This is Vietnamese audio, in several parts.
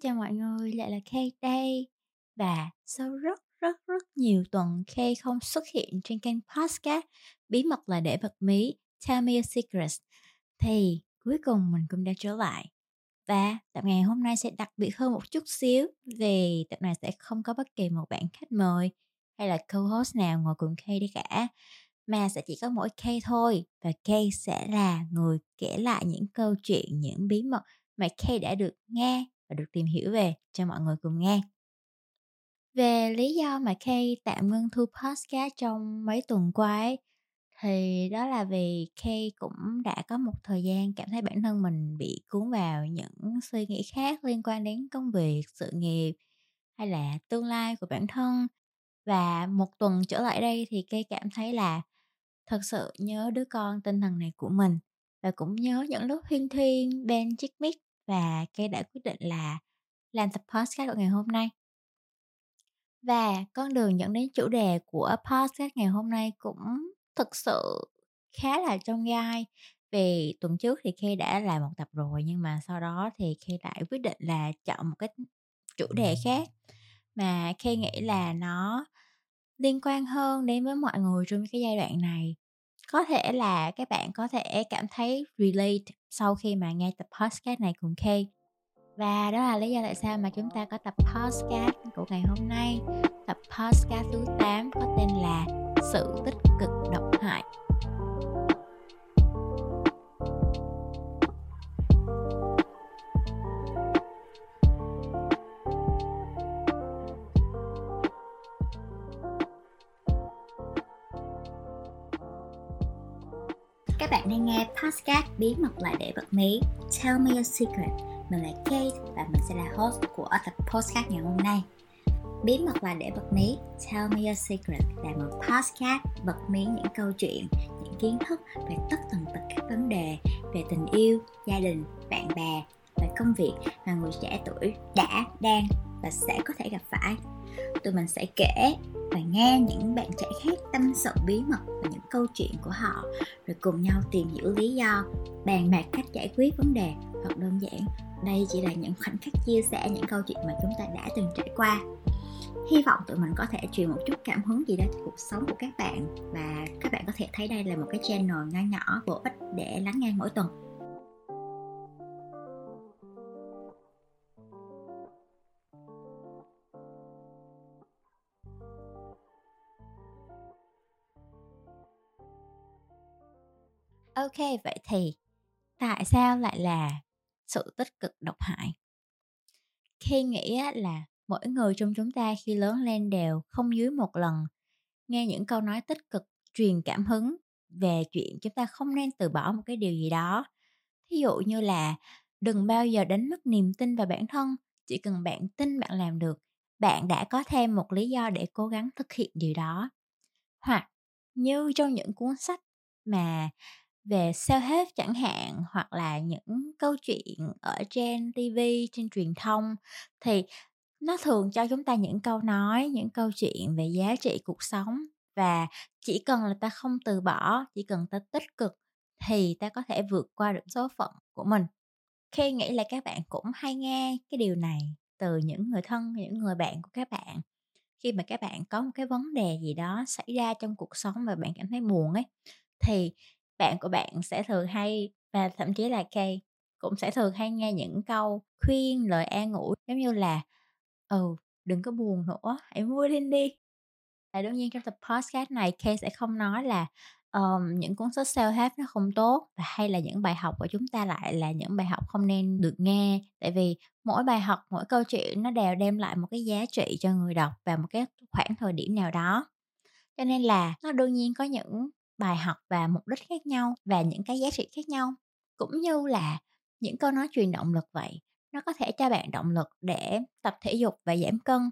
chào mọi người, lại là Kay đây. Và sau rất rất rất nhiều tuần Kay không xuất hiện trên kênh podcast Bí mật là để bật mí Tell Me Your Secrets thì cuối cùng mình cũng đã trở lại. Và tập ngày hôm nay sẽ đặc biệt hơn một chút xíu vì tập này sẽ không có bất kỳ một bạn khách mời hay là co-host nào ngồi cùng Kay đi cả mà sẽ chỉ có mỗi Kay thôi và Kay sẽ là người kể lại những câu chuyện, những bí mật mà Kay đã được nghe và được tìm hiểu về cho mọi người cùng nghe. Về lý do mà Kay tạm ngưng thu podcast trong mấy tuần qua ấy, thì đó là vì Kay cũng đã có một thời gian cảm thấy bản thân mình bị cuốn vào những suy nghĩ khác liên quan đến công việc, sự nghiệp hay là tương lai của bản thân. Và một tuần trở lại đây thì Kay cảm thấy là thật sự nhớ đứa con tinh thần này của mình và cũng nhớ những lúc huyên thuyên bên chiếc mic và Kay đã quyết định là làm tập podcast của ngày hôm nay. Và con đường dẫn đến chủ đề của podcast ngày hôm nay cũng thực sự khá là trong gai. Vì tuần trước thì Kay đã làm một tập rồi nhưng mà sau đó thì Kay lại quyết định là chọn một cái chủ đề khác. Mà Kay nghĩ là nó liên quan hơn đến với mọi người trong cái giai đoạn này có thể là các bạn có thể cảm thấy relate sau khi mà nghe tập podcast này cùng Kay. Và đó là lý do tại sao mà chúng ta có tập podcast của ngày hôm nay. Tập podcast thứ 8 có tên là sự tích cực độc hại. Podcast bí mật lại để bật mí. Tell me your secret. Mình là Kate và mình sẽ là host của tập podcast ngày hôm nay. Bí mật là để bật mí. Tell me your secret là một podcast bật mí những câu chuyện, những kiến thức về tất tần tật các vấn đề về tình yêu, gia đình, bạn bè và công việc mà người trẻ tuổi đã, đang và sẽ có thể gặp phải. Tụi mình sẽ kể và nghe những bạn trẻ khác tâm sự bí mật và những câu chuyện của họ, rồi cùng nhau tìm hiểu lý do, bàn bạc cách giải quyết vấn đề, hoặc đơn giản, đây chỉ là những khoảnh khắc chia sẻ những câu chuyện mà chúng ta đã từng trải qua. Hy vọng tụi mình có thể truyền một chút cảm hứng gì đó cho cuộc sống của các bạn, và các bạn có thể thấy đây là một cái channel nho nhỏ bổ ích để lắng nghe mỗi tuần. Ok, vậy thì tại sao lại là sự tích cực độc hại? Khi nghĩ là mỗi người trong chúng ta khi lớn lên đều không dưới một lần nghe những câu nói tích cực truyền cảm hứng về chuyện chúng ta không nên từ bỏ một cái điều gì đó. Thí dụ như là đừng bao giờ đánh mất niềm tin vào bản thân, chỉ cần bạn tin bạn làm được, bạn đã có thêm một lý do để cố gắng thực hiện điều đó. Hoặc như trong những cuốn sách mà về self-help chẳng hạn hoặc là những câu chuyện ở trên TV, trên truyền thông thì nó thường cho chúng ta những câu nói, những câu chuyện về giá trị cuộc sống và chỉ cần là ta không từ bỏ, chỉ cần ta tích cực thì ta có thể vượt qua được số phận của mình. Khi nghĩ là các bạn cũng hay nghe cái điều này từ những người thân, những người bạn của các bạn khi mà các bạn có một cái vấn đề gì đó xảy ra trong cuộc sống và bạn cảm thấy buồn ấy thì bạn của bạn sẽ thường hay và thậm chí là Kay cũng sẽ thường hay nghe những câu khuyên lời an ủi giống như là ừ đừng có buồn nữa hãy vui lên đi. Và đương nhiên trong tập podcast này Kay sẽ không nói là um, những cuốn sách self help nó không tốt và hay là những bài học của chúng ta lại là những bài học không nên được nghe. Tại vì mỗi bài học mỗi câu chuyện nó đều đem lại một cái giá trị cho người đọc và một cái khoảng thời điểm nào đó. Cho nên là nó đương nhiên có những bài học và mục đích khác nhau và những cái giá trị khác nhau cũng như là những câu nói truyền động lực vậy nó có thể cho bạn động lực để tập thể dục và giảm cân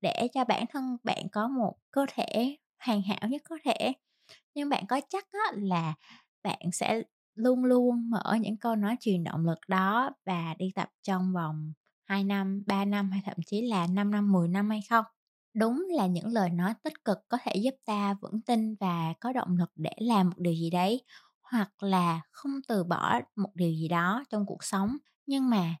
để cho bản thân bạn có một cơ thể hoàn hảo nhất có thể nhưng bạn có chắc là bạn sẽ luôn luôn mở những câu nói truyền động lực đó và đi tập trong vòng 2 năm, 3 năm hay thậm chí là 5 năm, 10 năm hay không? Đúng là những lời nói tích cực có thể giúp ta vững tin và có động lực để làm một điều gì đấy, hoặc là không từ bỏ một điều gì đó trong cuộc sống nhưng mà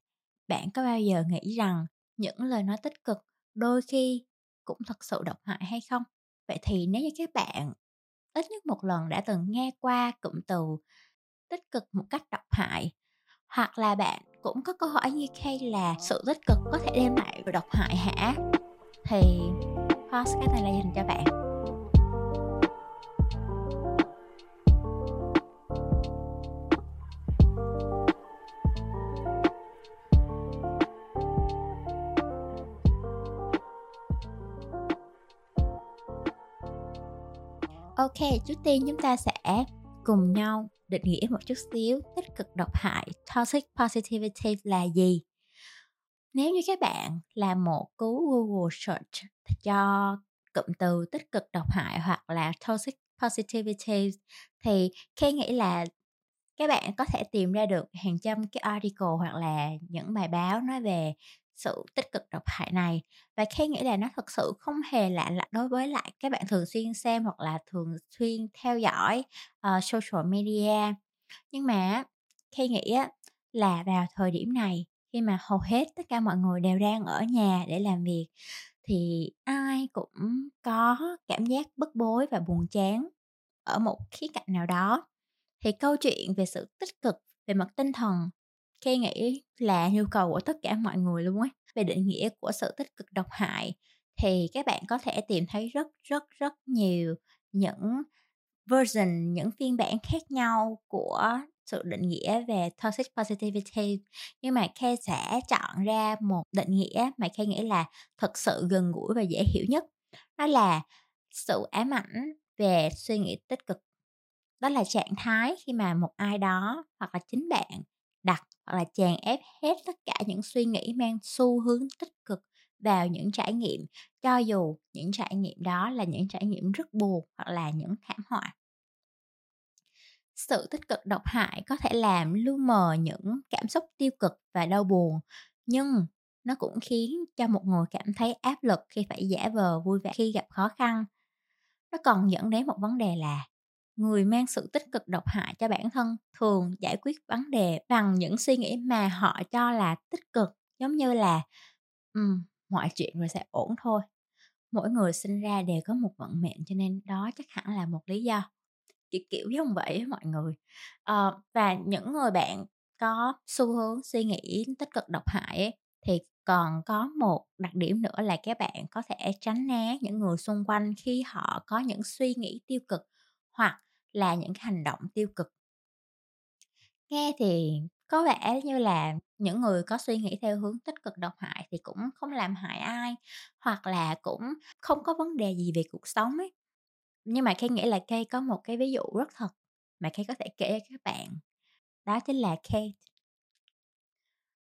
bạn có bao giờ nghĩ rằng những lời nói tích cực đôi khi cũng thật sự độc hại hay không? Vậy thì nếu như các bạn ít nhất một lần đã từng nghe qua cụm từ tích cực một cách độc hại, hoặc là bạn cũng có câu hỏi như Kay là sự tích cực có thể đem lại độc hại hả? Thì podcast này là dành cho bạn. Ok, trước tiên chúng ta sẽ cùng nhau định nghĩa một chút xíu tích cực độc hại toxic positivity là gì. Nếu như các bạn làm một cú Google search cho cụm từ tích cực độc hại hoặc là toxic positivity thì khi nghĩ là các bạn có thể tìm ra được hàng trăm cái article hoặc là những bài báo nói về sự tích cực độc hại này. Và khi nghĩ là nó thật sự không hề lạ lạ đối với lại các bạn thường xuyên xem hoặc là thường xuyên theo dõi uh, social media. Nhưng mà khi nghĩ á là vào thời điểm này khi mà hầu hết tất cả mọi người đều đang ở nhà để làm việc, thì ai cũng có cảm giác bức bối và buồn chán ở một khía cạnh nào đó. Thì câu chuyện về sự tích cực về mặt tinh thần khi nghĩ là nhu cầu của tất cả mọi người luôn ấy về định nghĩa của sự tích cực độc hại, thì các bạn có thể tìm thấy rất rất rất nhiều những version, những phiên bản khác nhau của sự định nghĩa về toxic positivity. Nhưng mà Kay sẽ chọn ra một định nghĩa mà Kay nghĩ là thật sự gần gũi và dễ hiểu nhất. Đó là sự ám ảnh về suy nghĩ tích cực. Đó là trạng thái khi mà một ai đó hoặc là chính bạn đặt hoặc là chèn ép hết tất cả những suy nghĩ mang xu hướng tích cực vào những trải nghiệm, cho dù những trải nghiệm đó là những trải nghiệm rất buồn hoặc là những thảm họa sự tích cực độc hại có thể làm lu mờ những cảm xúc tiêu cực và đau buồn. Nhưng nó cũng khiến cho một người cảm thấy áp lực khi phải giả vờ vui vẻ khi gặp khó khăn. Nó còn dẫn đến một vấn đề là người mang sự tích cực độc hại cho bản thân thường giải quyết vấn đề bằng những suy nghĩ mà họ cho là tích cực giống như là um, mọi chuyện rồi sẽ ổn thôi. Mỗi người sinh ra đều có một vận mệnh cho nên đó chắc hẳn là một lý do kiểu kiểu giống vậy mọi người. À, và những người bạn có xu hướng suy nghĩ tích cực độc hại ấy, thì còn có một đặc điểm nữa là các bạn có thể tránh né những người xung quanh khi họ có những suy nghĩ tiêu cực hoặc là những hành động tiêu cực. Nghe thì có vẻ như là những người có suy nghĩ theo hướng tích cực độc hại thì cũng không làm hại ai hoặc là cũng không có vấn đề gì về cuộc sống ấy nhưng mà Kay nghĩ là Kay có một cái ví dụ rất thật mà Kay có thể kể cho các bạn. Đó chính là Kate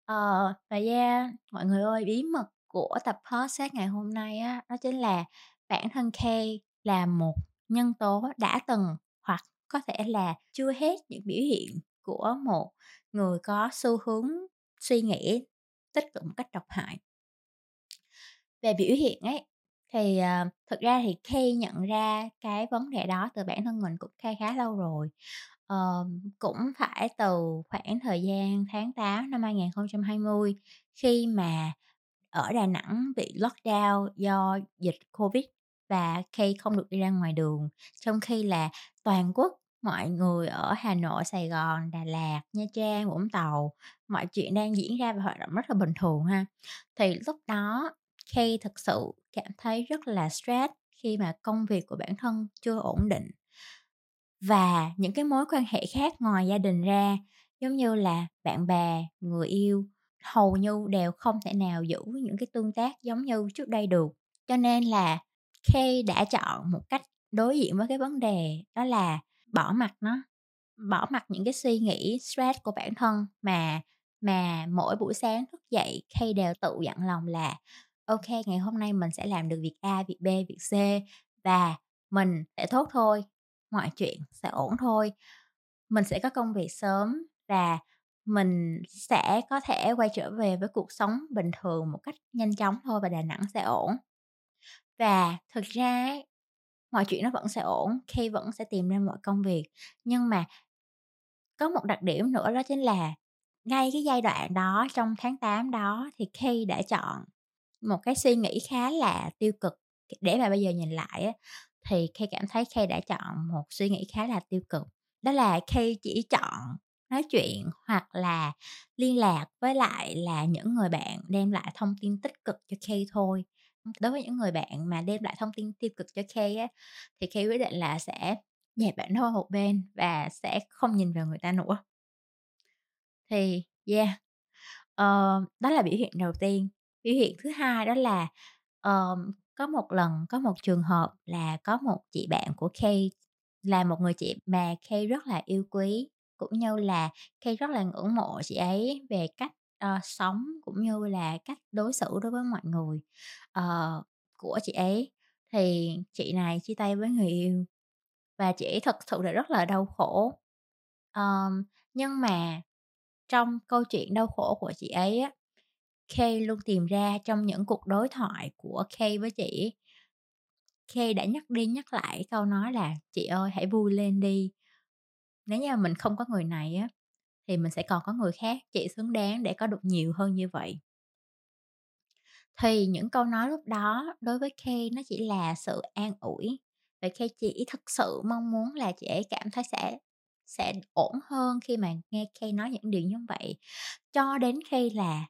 ờ và yeah mọi người ơi, bí mật của tập podcast ngày hôm nay á, đó chính là bản thân Kay là một nhân tố đã từng hoặc có thể là chưa hết những biểu hiện của một người có xu hướng suy nghĩ tích cực một cách độc hại. Về biểu hiện ấy thì uh, thực ra thì khi nhận ra cái vấn đề đó từ bản thân mình cũng khá khá lâu rồi. Uh, cũng phải từ khoảng thời gian tháng 8 năm 2020 khi mà ở Đà Nẵng bị lockdown do dịch Covid và khi không được đi ra ngoài đường trong khi là toàn quốc mọi người ở Hà Nội, Sài Gòn, Đà Lạt, Nha Trang, Vũng Tàu mọi chuyện đang diễn ra và hoạt động rất là bình thường ha. Thì lúc đó Kay thực sự cảm thấy rất là stress khi mà công việc của bản thân chưa ổn định. Và những cái mối quan hệ khác ngoài gia đình ra, giống như là bạn bè, người yêu, hầu như đều không thể nào giữ những cái tương tác giống như trước đây được. Cho nên là Kay đã chọn một cách đối diện với cái vấn đề đó là bỏ mặt nó, bỏ mặt những cái suy nghĩ stress của bản thân mà mà mỗi buổi sáng thức dậy Kay đều tự dặn lòng là ok ngày hôm nay mình sẽ làm được việc A, việc B, việc C và mình sẽ tốt thôi, mọi chuyện sẽ ổn thôi. Mình sẽ có công việc sớm và mình sẽ có thể quay trở về với cuộc sống bình thường một cách nhanh chóng thôi và Đà Nẵng sẽ ổn. Và thực ra mọi chuyện nó vẫn sẽ ổn khi vẫn sẽ tìm ra mọi công việc nhưng mà có một đặc điểm nữa đó chính là ngay cái giai đoạn đó trong tháng 8 đó thì khi đã chọn một cái suy nghĩ khá là tiêu cực. Để mà bây giờ nhìn lại á, thì Kay cảm thấy Kay đã chọn một suy nghĩ khá là tiêu cực. Đó là Kay chỉ chọn nói chuyện hoặc là liên lạc với lại là những người bạn đem lại thông tin tích cực cho Kay thôi. Đối với những người bạn mà đem lại thông tin tiêu cực cho Kay á thì Kay quyết định là sẽ dẹp bạn thôi một bên và sẽ không nhìn vào người ta nữa. Thì yeah. Uh, đó là biểu hiện đầu tiên biểu hiện thứ hai đó là um, có một lần có một trường hợp là có một chị bạn của Kay là một người chị mà Kay rất là yêu quý cũng như là Kay rất là ngưỡng mộ chị ấy về cách uh, sống cũng như là cách đối xử đối với mọi người uh, của chị ấy. Thì chị này chia tay với người yêu và chị ấy thật sự là rất là đau khổ. Um, nhưng mà trong câu chuyện đau khổ của chị ấy á Kay luôn tìm ra trong những cuộc đối thoại của Kay với chị. Kay đã nhắc đi nhắc lại câu nói là, chị ơi, hãy vui lên đi. Nếu như mình không có người này á, thì mình sẽ còn có người khác, chị xứng đáng để có được nhiều hơn như vậy. Thì những câu nói lúc đó đối với Kay nó chỉ là sự an ủi Vậy Kay chỉ thực sự mong muốn là chị ấy cảm thấy sẽ sẽ ổn hơn khi mà nghe Kay nói những điều như vậy. Cho đến khi là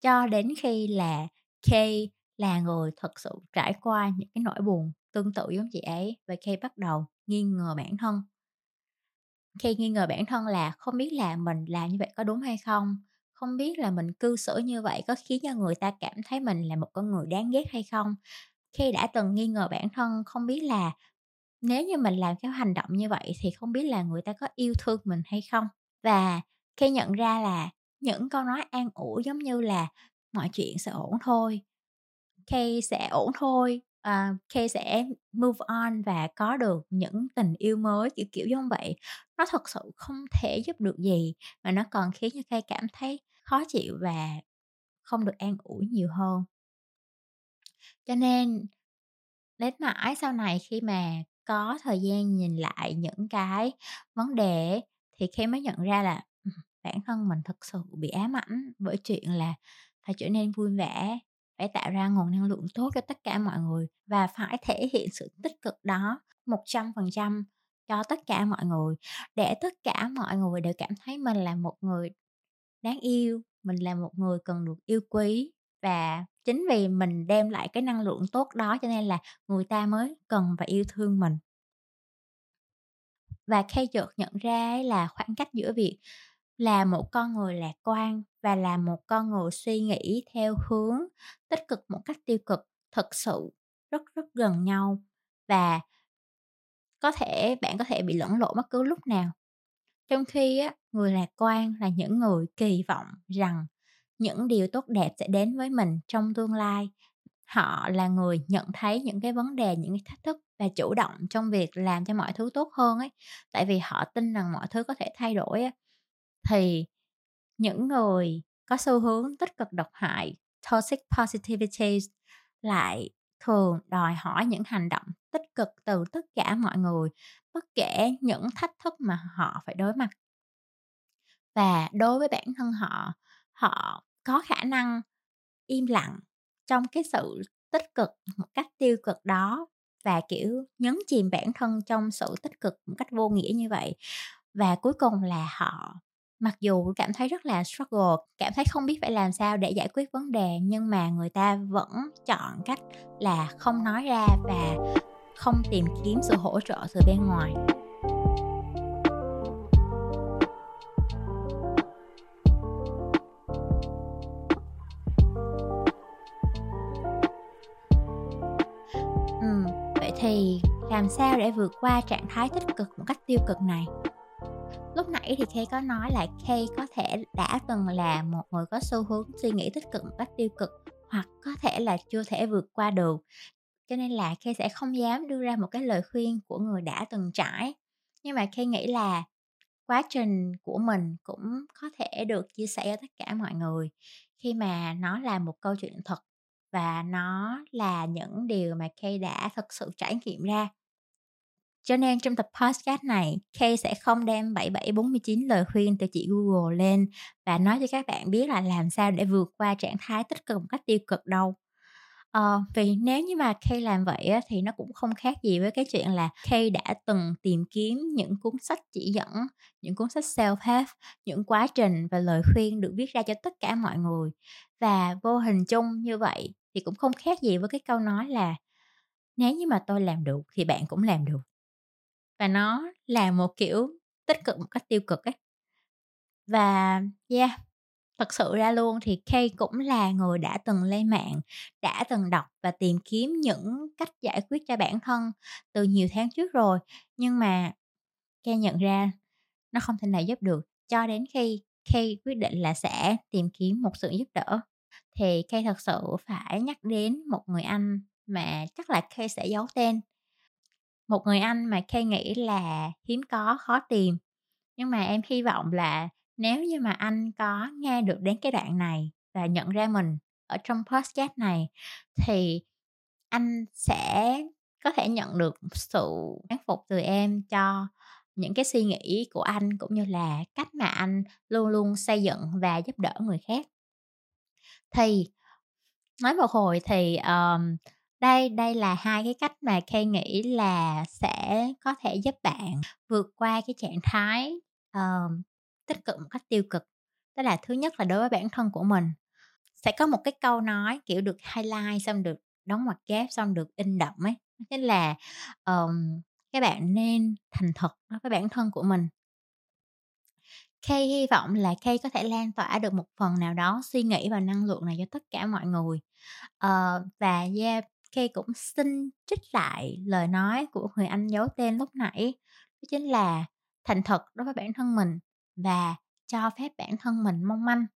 cho đến khi là Kay là người thật sự trải qua những cái nỗi buồn tương tự giống chị ấy và Kay bắt đầu nghi ngờ bản thân. Kay nghi ngờ bản thân là không biết là mình làm như vậy có đúng hay không không biết là mình cư xử như vậy có khiến cho người ta cảm thấy mình là một con người đáng ghét hay không. Kay đã từng nghi ngờ bản thân không biết là nếu như mình làm cái hành động như vậy thì không biết là người ta có yêu thương mình hay không. Và khi nhận ra là những câu nói an ủi giống như là mọi chuyện sẽ ổn thôi Kay sẽ ổn thôi ờ, uh, Kay sẽ move on và có được những tình yêu mới kiểu kiểu giống vậy. Nó thật sự không thể giúp được gì mà nó còn khiến cho Kay cảm thấy khó chịu và không được an ủi nhiều hơn. Cho nên đến mãi sau này khi mà có thời gian nhìn lại những cái vấn đề thì khi mới nhận ra là bản thân mình thực sự bị ám ảnh bởi chuyện là phải trở nên vui vẻ, phải tạo ra nguồn năng lượng tốt cho tất cả mọi người và phải thể hiện sự tích cực đó một trăm phần trăm cho tất cả mọi người. Để tất cả mọi người đều cảm thấy mình là một người đáng yêu, mình là một người cần được yêu quý và chính vì mình đem lại cái năng lượng tốt đó cho nên là người ta mới cần và yêu thương mình. Và Kay chợt nhận ra là khoảng cách giữa việc là một con người lạc quan và là một con người suy nghĩ theo hướng tích cực một cách tiêu cực thực sự rất rất gần nhau và có thể bạn có thể bị lẫn lộn bất cứ lúc nào. Trong khi á, người lạc quan là những người kỳ vọng rằng những điều tốt đẹp sẽ đến với mình trong tương lai. Họ là người nhận thấy những cái vấn đề những cái thách thức và chủ động trong việc làm cho mọi thứ tốt hơn ấy. Tại vì họ tin rằng mọi thứ có thể thay đổi ấy thì những người có xu hướng tích cực độc hại, toxic positivity lại thường đòi hỏi những hành động tích cực từ tất cả mọi người, bất kể những thách thức mà họ phải đối mặt. Và đối với bản thân họ họ có khả năng im lặng trong cái sự tích cực một cách tiêu cực đó và, kiểu, nhấn chìm bản thân trong sự tích cực một cách vô nghĩa như vậy. Và cuối cùng là họ mặc dù cảm thấy rất là struggle cảm thấy không biết phải làm sao để giải quyết vấn đề nhưng mà người ta vẫn chọn cách là không nói ra và không tìm kiếm sự hỗ trợ từ bên ngoài. Ừ, vậy thì làm sao để vượt qua trạng thái tích cực một cách tiêu cực này? Lúc nãy thì Kay có nói là Kay có thể đã từng là một người có xu hướng suy nghĩ tích cực một cách tiêu cực hoặc có thể là chưa thể vượt qua được. Cho nên là Kay sẽ không dám đưa ra một cái lời khuyên của người đã từng trải. Nhưng mà Kay nghĩ là quá trình của mình cũng có thể được chia sẻ cho tất cả mọi người khi mà nó là một câu chuyện thật và nó là những điều mà Kay đã thực sự trải nghiệm ra. Cho nên trong tập podcast này, Kay sẽ không đem 7749 lời khuyên từ chị Google lên và nói cho các bạn biết là làm sao để vượt qua trạng thái tích cực một cách tiêu cực đâu. Ờ, vì nếu như mà Kay làm vậy á, thì nó cũng không khác gì với cái chuyện là Kay đã từng tìm kiếm những cuốn sách chỉ dẫn, những cuốn sách self-help, những quá trình và lời khuyên được viết ra cho tất cả mọi người. Và vô hình chung như vậy thì cũng không khác gì với cái câu nói là nếu như mà tôi làm được thì bạn cũng làm được và nó là một, kiểu, tích cực một cách tiêu cực ấy. Và, yeah, thật sự ra luôn thì Kay cũng là người đã từng lên mạng, đã từng đọc và tìm kiếm những cách giải quyết cho bản thân từ nhiều tháng trước rồi. Nhưng mà Kay nhận ra nó không thể nào giúp được, cho đến khi Kay quyết định là sẽ tìm kiếm một sự giúp đỡ, thì Kay thật sự phải nhắc đến một người anh mà chắc là Kay sẽ giấu tên một người anh mà Kay nghĩ là hiếm có khó tìm. Nhưng mà em hy vọng là nếu như mà anh có nghe được đến cái đoạn này và nhận ra mình ở trong podcast này thì anh sẽ có thể nhận được sự thán phục từ em cho những cái suy nghĩ của anh cũng như là cách mà anh luôn luôn xây dựng và giúp đỡ người khác. Thì nói một hồi thì um, đây đây là hai cái cách mà Kay nghĩ là sẽ có thể giúp bạn vượt qua cái trạng thái uh, tích cực một cách tiêu cực. Đó là thứ nhất là đối với bản thân của mình sẽ có một cái câu nói kiểu được highlight xong được đóng ngoặc kép xong được in đậm ấy thế là um, các bạn nên thành thật đối với bản thân của mình. Kay hy vọng là Kay có thể lan tỏa được một phần nào đó suy nghĩ và năng lượng này cho tất cả mọi người. Uh, và yeah Kay cũng xin trích lại lời nói của người anh giấu tên lúc nãy, đó chính là thành thật đối với bản thân mình và cho phép bản thân mình mong manh.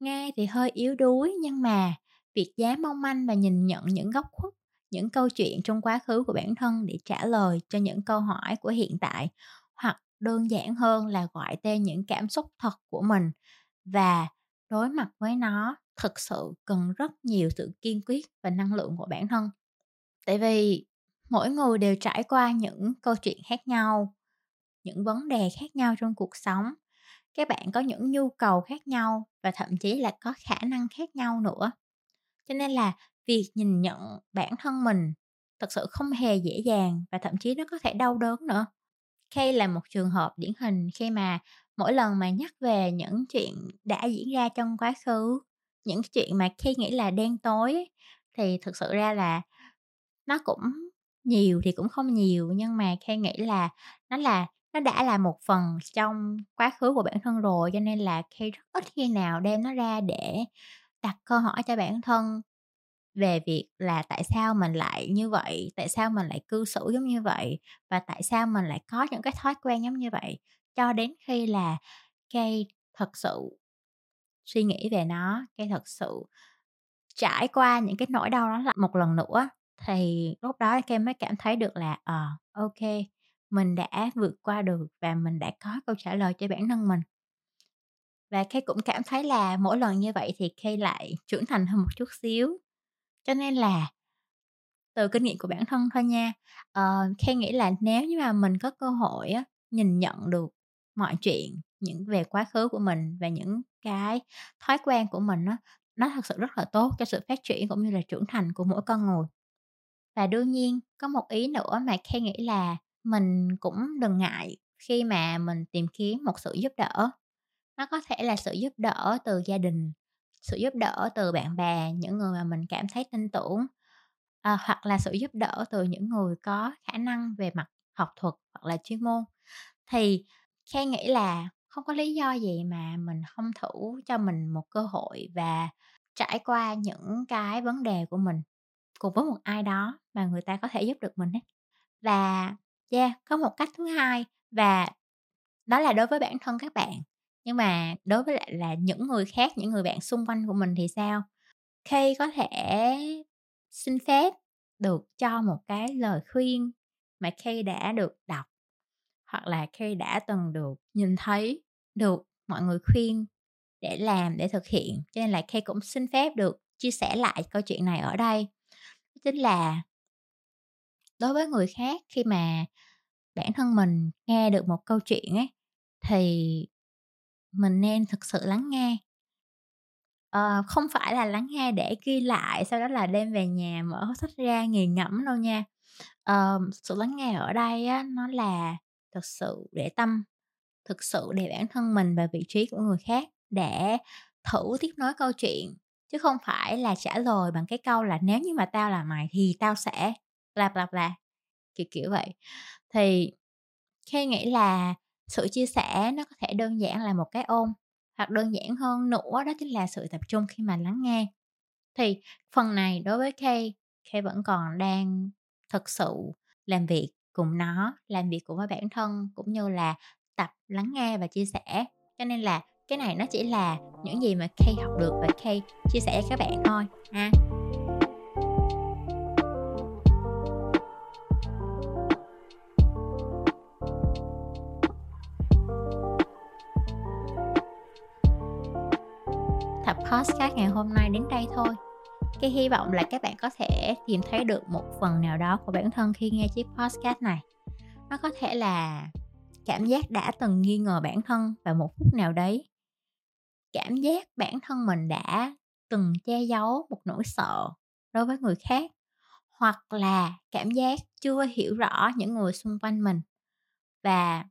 Nghe thì hơi yếu đuối nhưng mà việc dám mong manh và nhìn nhận những góc khuất, những câu chuyện trong quá khứ của bản thân để trả lời cho những câu hỏi của hiện tại, hoặc đơn giản hơn là gọi tên những cảm xúc thật của mình và đối mặt với nó thực sự cần rất nhiều sự kiên quyết và năng lượng của bản thân. Tại vì mỗi người đều trải qua những câu chuyện khác nhau, những vấn đề khác nhau trong cuộc sống. Các bạn có những nhu cầu khác nhau và thậm chí là có khả năng khác nhau nữa. Cho nên là việc nhìn nhận bản thân mình thật sự không hề dễ dàng và thậm chí nó có thể đau đớn nữa. Kay là một trường hợp điển hình khi mà mỗi lần mà nhắc về những chuyện đã diễn ra trong quá khứ những chuyện mà khi nghĩ là đen tối thì thực sự ra là nó cũng nhiều thì cũng không nhiều, nhưng mà khi nghĩ là nó là, nó đã là một phần trong quá khứ của bản thân rồi, cho nên là khi rất ít khi nào đem nó ra để đặt câu hỏi cho bản thân về việc là tại sao mình lại như vậy, tại sao mình lại cư xử giống như vậy, và tại sao mình lại có những cái thói quen giống như vậy. Cho đến khi là cây thật sự suy nghĩ về nó cái thật sự trải qua những cái nỗi đau đó lại một lần nữa thì lúc đó em mới cảm thấy được là ờ à, ok mình đã vượt qua được và mình đã có câu trả lời cho bản thân mình. Và Kay cũng cảm thấy là mỗi lần như vậy thì Kay lại trưởng thành hơn một chút xíu. Cho nên là từ kinh nghiệm của bản thân thôi nha uh, Kay nghĩ là nếu như mà mình có cơ hội á, nhìn nhận được mọi chuyện những về quá khứ của mình và những cái thói quen của mình nó nó thật sự rất là tốt cho sự phát triển cũng như là trưởng thành của mỗi con người. Và đương nhiên có một ý nữa mà Khi nghĩ là mình cũng đừng ngại khi mà mình tìm kiếm một sự giúp đỡ. Nó có thể là sự giúp đỡ từ gia đình sự giúp đỡ từ bạn bè những người mà mình cảm thấy tin tưởng à, hoặc là sự giúp đỡ từ những người có khả năng về mặt học thuật hoặc là chuyên môn. Thì Kay nghĩ là không có lý do gì mà mình không thử cho mình một cơ hội và trải qua những cái vấn đề của mình cùng với một ai đó mà người ta có thể giúp được mình ấy. Và yeah, có một cách thứ hai và đó là đối với bản thân các bạn. Nhưng mà đối với lại là những người khác, những người bạn xung quanh của mình thì sao? khi có thể xin phép được cho một cái lời khuyên mà khi đã được đọc hoặc là khi đã từng được nhìn thấy được mọi người khuyên để làm để thực hiện cho nên là khi cũng xin phép được chia sẻ lại câu chuyện này ở đây. Chính là đối với người khác khi mà bản thân mình nghe được một câu chuyện ấy thì mình nên thực sự lắng nghe. À, không phải là lắng nghe để ghi lại sau đó là đem về nhà mở sách ra nghiền ngẫm đâu nha. À, sự lắng nghe ở đây á, nó là thực sự để tâm, thực sự để bản thân mình và vị trí của người khác để thử tiếp nối câu chuyện, chứ không phải là trả lời bằng cái câu là nếu như mà tao là mày thì tao sẽ bla bla bla, kiểu kiểu vậy. Thì khi nghĩ là sự chia sẻ nó có thể đơn giản là một cái ôm, hoặc đơn giản hơn nữa đó chính là sự tập trung khi mà lắng nghe. Thì phần này đối với Kay Kay vẫn còn đang thực sự làm việc cùng nó, làm việc cùng với bản thân cũng như là tập lắng nghe và chia sẻ. Cho nên là cái này nó chỉ là những gì mà Kay học được và Kay chia sẻ cho các bạn thôi, ha. Tập podcast ngày hôm nay đến đây thôi cái hy vọng là các bạn có thể tìm thấy được một phần nào đó của bản thân khi nghe chiếc podcast này. Nó có thể là cảm giác đã từng nghi ngờ bản thân vào một phút nào đấy. Cảm giác bản thân mình đã từng che giấu một nỗi sợ đối với người khác, hoặc là cảm giác chưa hiểu rõ những người xung quanh mình. Và,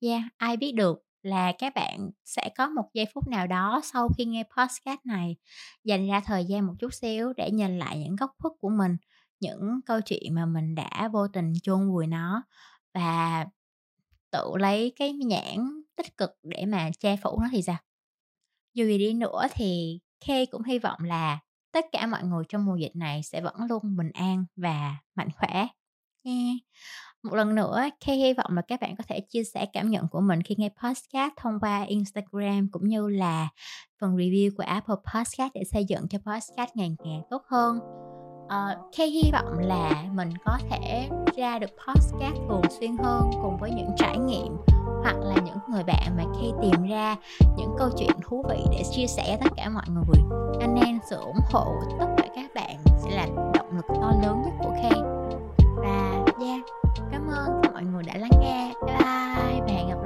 yeah, ai biết được là các bạn sẽ có một giây phút nào đó sau khi nghe podcast này, dành ra thời gian một chút xíu để nhìn lại những góc khuất của mình, những câu chuyện mà mình đã vô tình chôn vùi nó và tự lấy cái nhãn tích cực để mà che phủ nó thì sao? Dù gì đi nữa thì Kay cũng hy vọng là tất cả mọi người trong mùa dịch này sẽ vẫn luôn bình an và mạnh khỏe. Nha một lần nữa Kay hy vọng là các bạn có thể chia sẻ cảm nhận của mình khi nghe podcast thông qua Instagram cũng như là phần review của Apple Podcast để xây dựng cho podcast ngày càng tốt hơn. Uh, Kay hy vọng là mình có thể ra được podcast thường xuyên hơn cùng với những trải nghiệm hoặc là những người bạn mà khi tìm ra những câu chuyện thú vị để chia sẻ tất cả mọi người. Anh em sự ủng hộ tất cả các bạn sẽ là động lực to lớn nhất của Kay. Và yeah. Cảm ơn mọi người đã lắng nghe. Bye bye và hẹn gặp